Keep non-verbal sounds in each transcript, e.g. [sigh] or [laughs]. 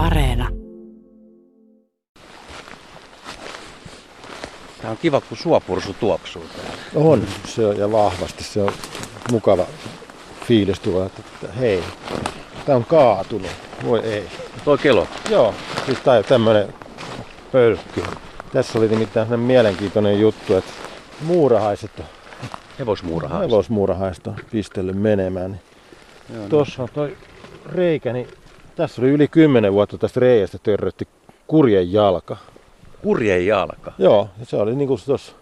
Areena. Tämä on kiva, kun suopursu tuoksuu täällä. On, se on, ja vahvasti se on mukava fiilis tulla, että että hei, tämä on kaatunut. Voi ei. Tuo kelo. Joo, siis tää on tämmönen pölkky. Tässä oli nimittäin sellainen mielenkiintoinen juttu, että muurahaiset on, Hevosmuuraha. hevosmuurahaiset on pistellyt menemään. Niin Joo, no. Tuossa on toi reikä, niin tässä oli yli 10 vuotta tästä reiästä törrötti kurjen jalka. Kurjen jalka. Joo, ja se oli niinku tuossa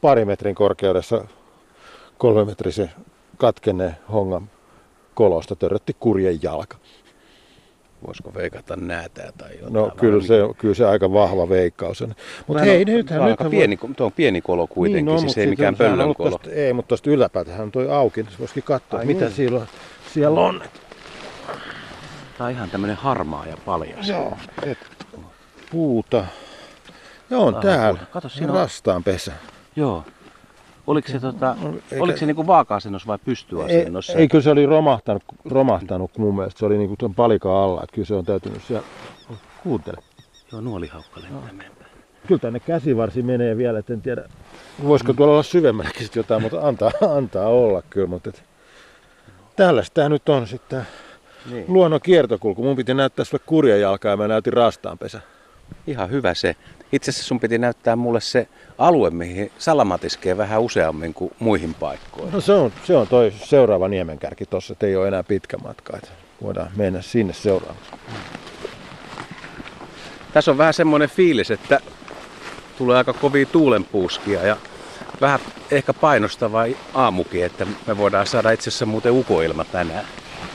pari metrin korkeudessa kolmemetrisen katkenneen hongan kolosta törrötti kurjen jalka. Voisiko veikata näätää tai jotain? No kyllä se, kyllä se aika vahva veikkaus on. Mutta hei, nythän, Aika nythän pieni, tuo on pieni kolo kuitenkin, Niin, no, siis ei mikään on- on pöllön kolo. Tosta, ei, mutta tuosta yläpäätähän on toi auki, niin voisikin katsoa, Ai mitä niin. siellä, siellä on. Tämä on ihan tämmöinen harmaa ja paljas. Joo, et, puuta. Joo, on täällä. puuta. Kato, siinä on- Rastaanpesä. Joo. Oliko se, tota, eikä- oliko se niinku vaaka-asennossa vai Ei, pystyasennossa? ei, kyllä se oli romahtanut, romahtanut mun mielestä. Se oli niinku tuon palikan alla, että kyllä se on täytynyt siellä. Kuuntele. Joo, nuolihaukka lentää meidän päälle. Kyllä tänne käsivarsi menee vielä, et en tiedä. Voisiko tuolla olla syvemmälläkin jotain, mutta antaa, antaa olla kyllä. Mutta et, tällaista tää nyt on sitten Niin. luonnon kiertokulku. Mun piti näyttää sulle kurjan jalkaa ja mä näytin rastaanpesä. Ihan hyvä se. Itse asiassa sun piti näyttää mulle se alue, mihin salamat iskee vähän useammin kuin muihin paikkoihin. No se on, se on toi seuraava niemenkärki tossa, että ei ole enää pitkä matka. Että voidaan mennä sinne seuraavaksi. Tässä on vähän semmoinen fiilis, että tulee aika kovia tuulenpuuskia ja vähän ehkä painostava aamukin, että me voidaan saada itse asiassa muuten ukoilma tänään.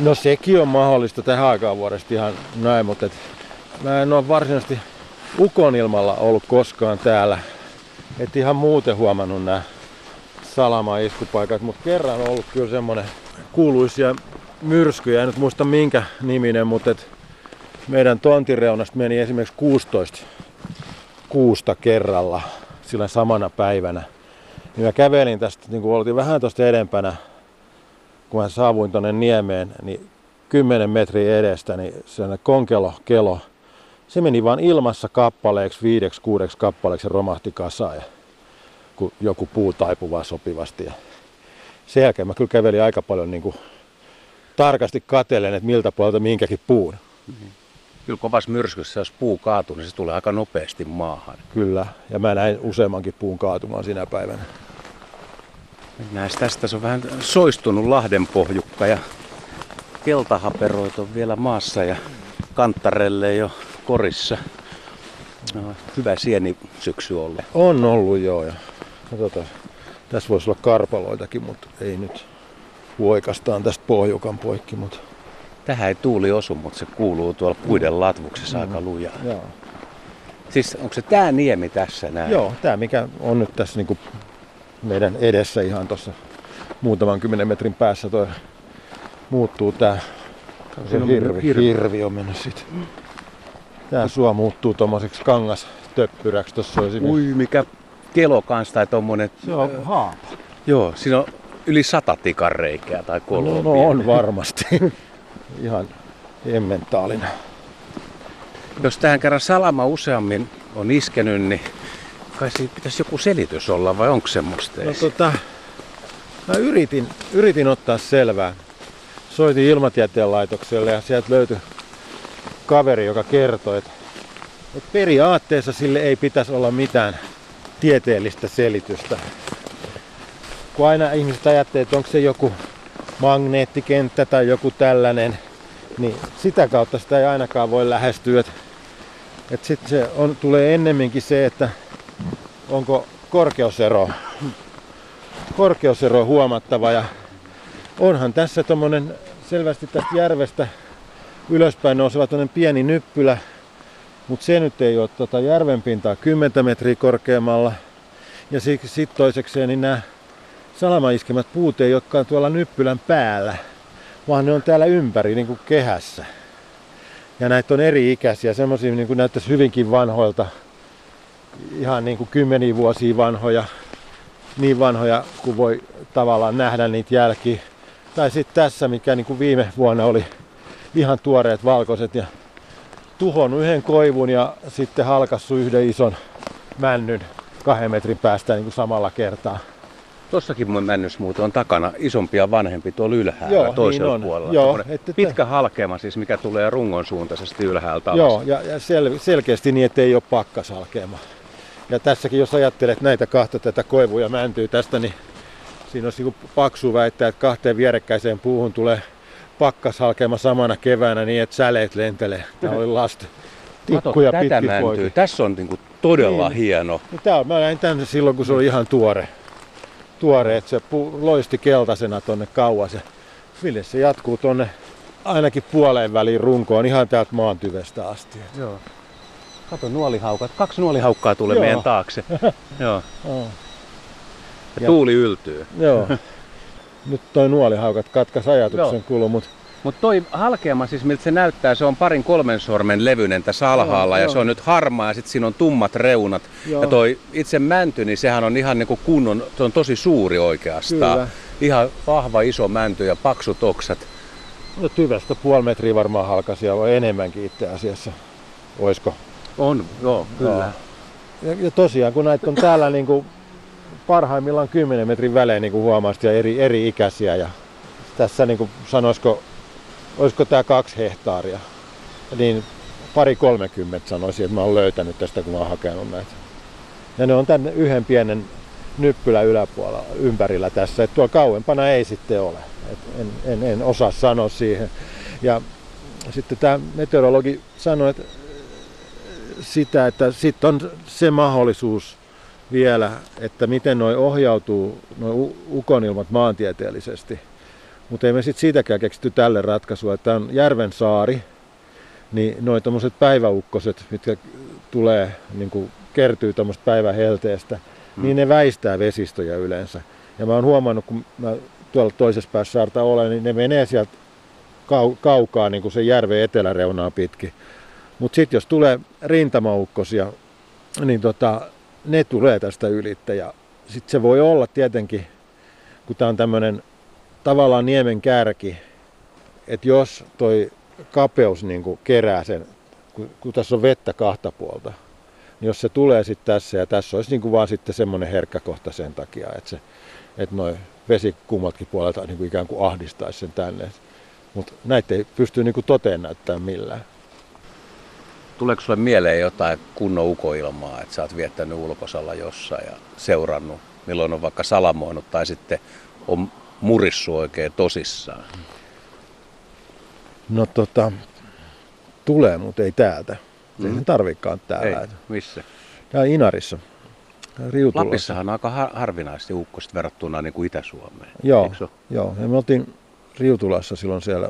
No sekin on mahdollista tähän aikaan vuodesta ihan näin, mutta et mä en ole varsinaisesti ukonilmalla ollut koskaan täällä. Et ihan muuten huomannut nämä salama-iskupaikat, mutta kerran on ollut kyllä semmonen kuuluisia myrskyjä, en nyt muista minkä niminen, mutta et meidän tontireunasta meni esimerkiksi 16 kuusta kerralla sillä samana päivänä. Niin mä kävelin tästä, niin kun oltiin vähän tuosta edempänä, kun mä saavuin tuonne niemeen, niin 10 metriä edestä, niin sellainen konkelo, kelo, se meni vaan ilmassa kappaleeksi, viideksi, kuudeksi kappaleeksi ja romahti kasaan. Ja, kun joku puu taipui vaan sopivasti. Ja sen jälkeen mä kyllä kävelin aika paljon niin kuin, tarkasti katellen, että miltä puolelta minkäkin puun. Kyllä kovassa myrskyssä, jos puu kaatuu, niin se tulee aika nopeasti maahan. Kyllä, ja mä näin useammankin puun kaatumaan sinä päivänä. Mennään tästä, se on vähän soistunut Lahden pohjukka ja keltahaperoit on vielä maassa ja kanttarelle jo korissa. No, hyvä sieni syksy ollut. On ollut joo, ja katsotaan. Tässä voisi olla karpaloitakin, mutta ei nyt huoikastaan tästä pohjukan poikki, mutta Tähän ei tuuli osu, mutta se kuuluu tuolla puiden latvuksessa aika lujaa. joo. Siis onko se tää niemi tässä näin? Joo, tämä mikä on nyt tässä niinku meidän edessä ihan tuossa muutaman kymmenen metrin päässä toi muuttuu tää se hirvi, hirvi. hirvi. on mennyt sit. Tää suo muuttuu tommoseksi kangastöppyräksi. Tossa on esimerkiksi. Ui, mikä kelo kanssa tai tommonen. Se on haapa. Joo, siinä on yli sata tikanreikää tai kolme. No, no on varmasti. [laughs] Ihan emmentaalinen. Jos tähän kerran salama useammin on iskenyt, niin kai siitä pitäisi joku selitys olla vai onko semmoista? No tota, mä yritin, yritin ottaa selvää. Soitin ilmatieteen laitokselle ja sieltä löytyi kaveri, joka kertoi, että, että periaatteessa sille ei pitäisi olla mitään tieteellistä selitystä. Kun aina ihmiset ajattelee, että onko se joku magneettikenttä tai joku tällainen, niin sitä kautta sitä ei ainakaan voi lähestyä. Että, että sitten se on, tulee ennemminkin se, että onko korkeusero korkeusero huomattava ja onhan tässä tommonen selvästi tästä järvestä ylöspäin nouseva pieni nyppylä, mutta se nyt ei ole tota järven pintaa 10 metriä korkeammalla. Ja sitten toisekseen niin nämä salamaiskemät puut ei olekaan tuolla nyppylän päällä, vaan ne on täällä ympäri niin kuin kehässä. Ja näitä on eri ikäisiä, semmoisia niin kuin näyttäisi hyvinkin vanhoilta, ihan niin kuin kymmeniä vuosia vanhoja, niin vanhoja kuin voi tavallaan nähdä niitä jälkiä. Tai sitten tässä, mikä niin kuin viime vuonna oli ihan tuoreet valkoiset ja tuhonnut yhden koivun ja sitten halkassu yhden ison männyn kahden metrin päästä niin kuin samalla kertaa. Tossakin mun männys muuten on takana isompi ja vanhempi tuolla ylhäällä Joo, toisella niin on. puolella. Joo, että- pitkä halkeama siis, mikä tulee rungon suuntaisesti ylhäältä alas. Joo, ja, ja sel, selkeästi niin, että ei ole pakkasalkeama. Ja tässäkin, jos ajattelet näitä kahta tätä koivua ja mäntyä tästä, niin siinä olisi niin paksu väittää, että kahteen vierekkäiseen puuhun tulee pakkashalkeama samana keväänä niin, että säleet lentelee. Tämä oli lasten Kato, tikkuja tätä pitkin mäntyä. poikin. Tässä on niinku todella Niin. hieno. No, tää on, mä näin tämän silloin, kun se oli ihan tuore. Tuore, että se pu, loisti keltaisena tonne kauas. Ja Ville se jatkuu tonne ainakin puoleen väliin runkoon ihan täältä maantyvestä asti. Joo. Kato nuolihaukat. Kaksi nuolihaukkaa tulee Joo. meidän taakse. [laughs] Joo. Ja Ja- tuuli yltyy. Joo. [laughs] Nyt toi nuolihaukat katkas ajatuksen Joo. kulu, mutta Mutta toi halkeama siis miltä se näyttää, se on parin kolmen sormen levyinen tässä alhaalla Joo, ja joo. se on nyt harmaa ja sitten siinä on tummat reunat. Joo. Ja toi itse mänty, niin sehän on ihan niinku kunnon, se on tosi suuri oikeastaan. Kyllä. Ihan vahva iso mänty ja paksut oksat. no, tyvestä puoli metriä varmaan halkasia, vai enemmänkin itse asiassa. Oisko? On, joo, kyllä. Joo. Ja, ja tosiaan, kun näitä on täällä niin kuin parhaimmillaan 10 metrin välein niin kuin ja eri, eri ikäisiä. Ja tässä niin kuin sanoisiko, olisiko tämä kaksi hehtaaria, niin pari kolmekymmentä sanoisin, että mä oon löytänyt tästä, kun mä oon hakenut näitä. Ja ne on tänne yhden pienen nyppylä yläpuolella ympärillä tässä, että tuolla kauempana ei sitten ole. Et en, en, en osaa sanoa siihen. Ja sitten tämä meteorologi sanoi, että sitä, että sitten on se mahdollisuus vielä, että miten noi ohjautuu, nuo ukonilmat maantieteellisesti. Mutta ei me sitten siitäkään keksitty tälle ratkaisua, että on järven saari, niin noi tommoset päiväukkoset, mitkä tulee, niin kuin kertyy tuommoista päivähelteestä, Mm. niin ne väistää vesistöjä yleensä. Ja mä oon huomannut, kun mä tuolla toisessa päässä saarta olen, niin ne menee sieltä kau- kaukaa niin kuin sen järven eteläreunaa pitkin. Mutta sitten jos tulee rintamaukkosia, niin tota, ne tulee tästä ylittä. Ja sitten se voi olla tietenkin, kun tämä on tämmöinen tavallaan niemen kärki, että jos toi kapeus niin kuin kerää sen, kun, kun tässä on vettä kahta puolta, niin jos se tulee sitten tässä ja tässä olisi niin kuin vaan sitten semmoinen herkkä kohta sen takia, että, se, että noi vesi kummatkin puolelta niin kuin ikään kuin ahdistaisi sen tänne. Mutta näitä ei pysty niin kuin toteen näyttämään millään. Tuleeko sulle mieleen jotain kunnon ukoilmaa, että sä oot viettänyt ulkosalla jossain ja seurannut, milloin on vaikka salamoinut tai sitten on murissu oikein tosissaan? No tota, tulee, mutta ei täältä. Se Mm. ei tarvikaan täällä. Ei, missä? Täällä Inarissa. Riutulassa. Lapissahan on aika har- harvinaisesti ukkoset verrattuna niin kuin Itä-Suomeen. Joo, joo. Ja me oltiin Riutulassa silloin siellä.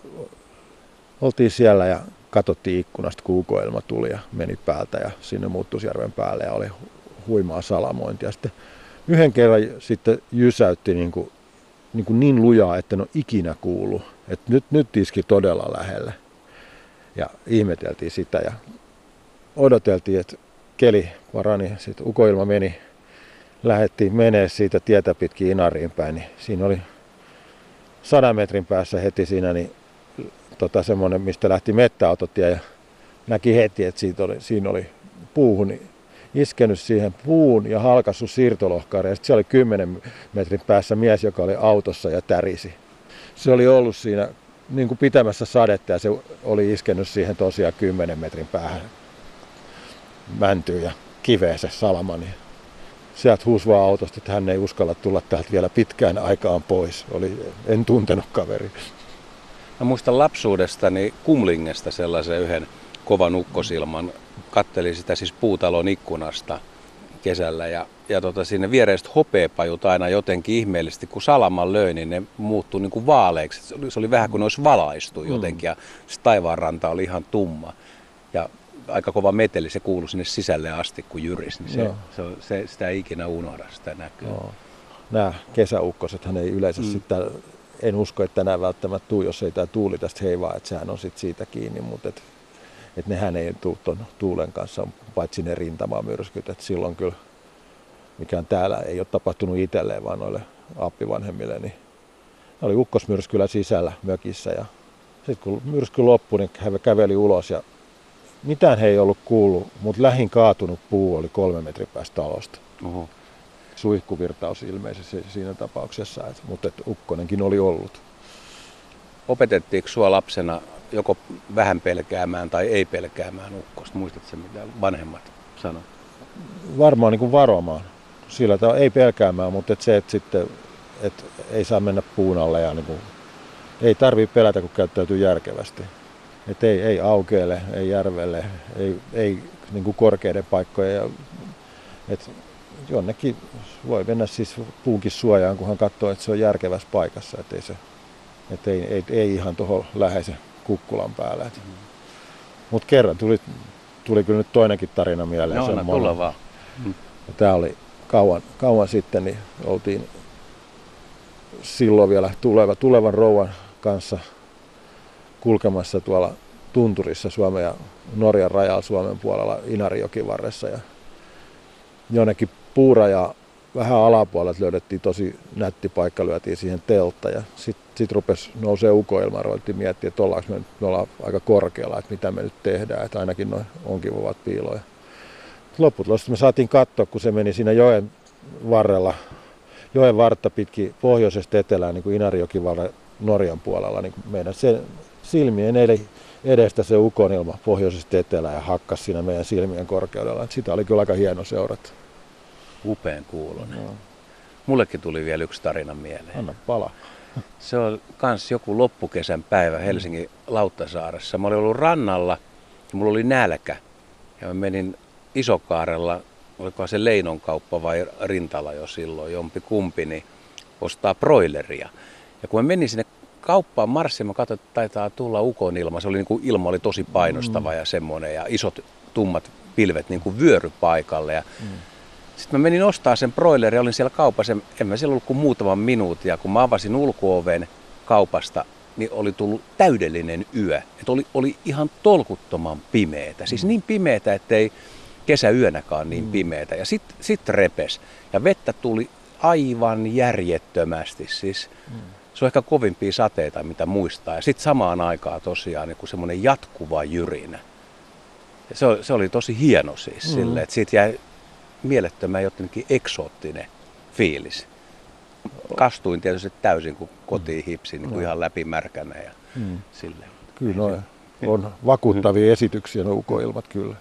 Oltiin siellä ja katsottiin ikkunasta, kun ukoilma tuli ja meni päältä ja sinne Muuttusjärven päälle ja oli hu- huimaa salamointia. Sitten yhden kerran sitten jysäytti niin, kuin, niin, kuin niin lujaa, että en ole ikinä kuullut. Että nyt, nyt iski todella lähellä. Ja ihmeteltiin sitä ja odoteltiin, että keli parani. Sitten ukoilma meni, lähdettiin menee siitä tietä pitkin Inariin päin, niin siinä oli sadan metrin päässä heti siinä niin tota, semmoinen, mistä lähti mettäautotie ja näki heti, että siitä oli, siinä oli puuhun niin iskenyt siihen puun ja halkassut siirtolohkaari. Ja siellä oli 10 metrin päässä mies, joka oli autossa ja tärisi. Se oli ollut siinä niin kuin pitämässä sadetta ja se oli iskenyt siihen tosiaan 10 metrin päähän mäntyyn ja kiveen se salama. Niin sieltä huusi vaan autosta, että hän ei uskalla tulla täältä vielä pitkään aikaan pois. Oli, en tuntenut kaveri. Mä muistan lapsuudestani Kumlingesta sellaisen yhden kovan ukkosilman. Kattelin sitä siis puutalon ikkunasta kesällä ja, ja tota, sinne viereiset hopeapajut aina jotenkin ihmeellisesti, kun salaman löi, niin ne muuttui niin kuin vaaleiksi. Se oli, se oli vähän kuin ne olisi valaistu jotenkin ja taivaanranta oli ihan tumma. Ja aika kova meteli, se kuului sinne sisälle asti, kun jyris. Niin se, Joo. se, se, sitä ei ikinä unohda, sitä näkyy. Joo. Nämä kesäukkosethan ei yleensä Mm. mm. sitten, en usko, että tänään välttämättä tuu, jos ei tämä tuuli tästä heivaa, että sehän on sitten siitä kiinni, mutta et, et nehän ei tule tuon tuulen kanssa, paitsi ne rintamamyrskyt, että silloin kyllä, mikään täällä ei ole tapahtunut itselleen, vaan noille appivanhemmille, niin ne oli ukkosmyrskyllä sisällä mökissä ja sitten kun myrsky loppui, niin hän käveli ulos ja mitään he ei ollut kuullut, mutta lähin kaatunut puu oli kolme metrin päästä talosta. Oho. Suihkuvirtaus ilmeisesti siinä tapauksessa, et, mutta et ukkonenkin oli ollut. Opetettiinko sua lapsena joko vähän pelkäämään tai ei pelkäämään ukkosta? Muistatko mitä vanhemmat sanoivat? Varmaan niin kuin varomaan. Sillä tavalla ei pelkäämään, mutta et se, että sitten et ei saa mennä puun alle ja niin kuin, ei tarvitse pelätä, kun käyttäytyy järkevästi. Et ei, ei aukeelle, ei järvelle, ei, ei niin kuin korkeiden paikkojen. Ja, et jonnekin voi mennä siis puunkin suojaan, kunhan katsoo, että se on järkevässä paikassa. Et ei, se, et ei, ei, ei ihan tuohon läheisen kukkulan päälle. Mm. Mutta kerran tuli, tuli kyllä nyt toinenkin tarina mieleen. No, no, tulla vaan. Mm. Tämä oli kauan, kauan sitten, niin oltiin silloin vielä tuleva, tulevan rouvan kanssa kulkemassa tuolla tunturissa Suomen ja Norjan rajalla Suomen puolella Inarijokin varressa. Ja jonnekin puuraja vähän alapuolella löydettiin tosi nätti paikka, lyötiin siihen teltta ja sitten sit rupesi nousee ukoilma, ruvettiin miettiä, että ollaanko me, me ollaan aika korkealla, että mitä me nyt tehdään, että ainakin noin onkin voivat piiloja. Lopputulosta me saatiin katsoa, kun se meni siinä joen varrella, joen vartta pitkin pohjoisesta etelään, niin kuin Inarijokin Norjan puolella, niin meidän se silmien edestä se ukonilma pohjoisesta etelään ja hakkas siinä meidän silmien korkeudella. Sitä oli kyllä aika hieno seurata. Upean kuulonen. No. Mullekin tuli vielä yksi tarina mieleen. Anna pala. [laughs] Se on kans joku loppukesän päivä Helsingin Lauttasaaressa. Mä olin ollut rannalla ja mulla oli nälkä. Ja mä menin Isokaarella, olikohan se Leinon kauppa vai Rintala jo silloin, jompi kumpi, niin ostaa broileria. Ja kun mä menin sinne kauppaan marssiin, mä katsoin, että taitaa tulla ukon ilma. Se oli niin kuin, ilma oli tosi painostava mm. ja semmoinen ja isot tummat pilvet niin kuin vyöry paikalle. Ja mm. Sitten mä menin ostaa sen broilerin, olin siellä kaupassa, en mä siellä ollut kuin muutaman minuutin. Ja kun mä avasin ulkooven kaupasta, niin oli tullut täydellinen yö. Et oli, oli ihan tolkuttoman pimeetä. Siis mm. niin pimeätä, ettei kesäyönäkaan niin mm. pimeätä. Ja sitten sit repes. Ja vettä tuli aivan järjettömästi. Siis mm. Se on ehkä kovimpia sateita, mitä muistaa. Ja sitten samaan aikaan tosiaan niin semmoinen jatkuva jyrinä. Ja se, oli, se oli tosi hieno siis mm. sille, että siitä jäi mielettömän jotenkin eksoottinen fiilis. Kastuin tietysti täysin, kun kotiin mm. hipsi niin kuin no. ihan läpimärkänä ja mm. silleen. Kyllä noin. On vakuuttavia esityksiä nuo ukoilmat kyllä.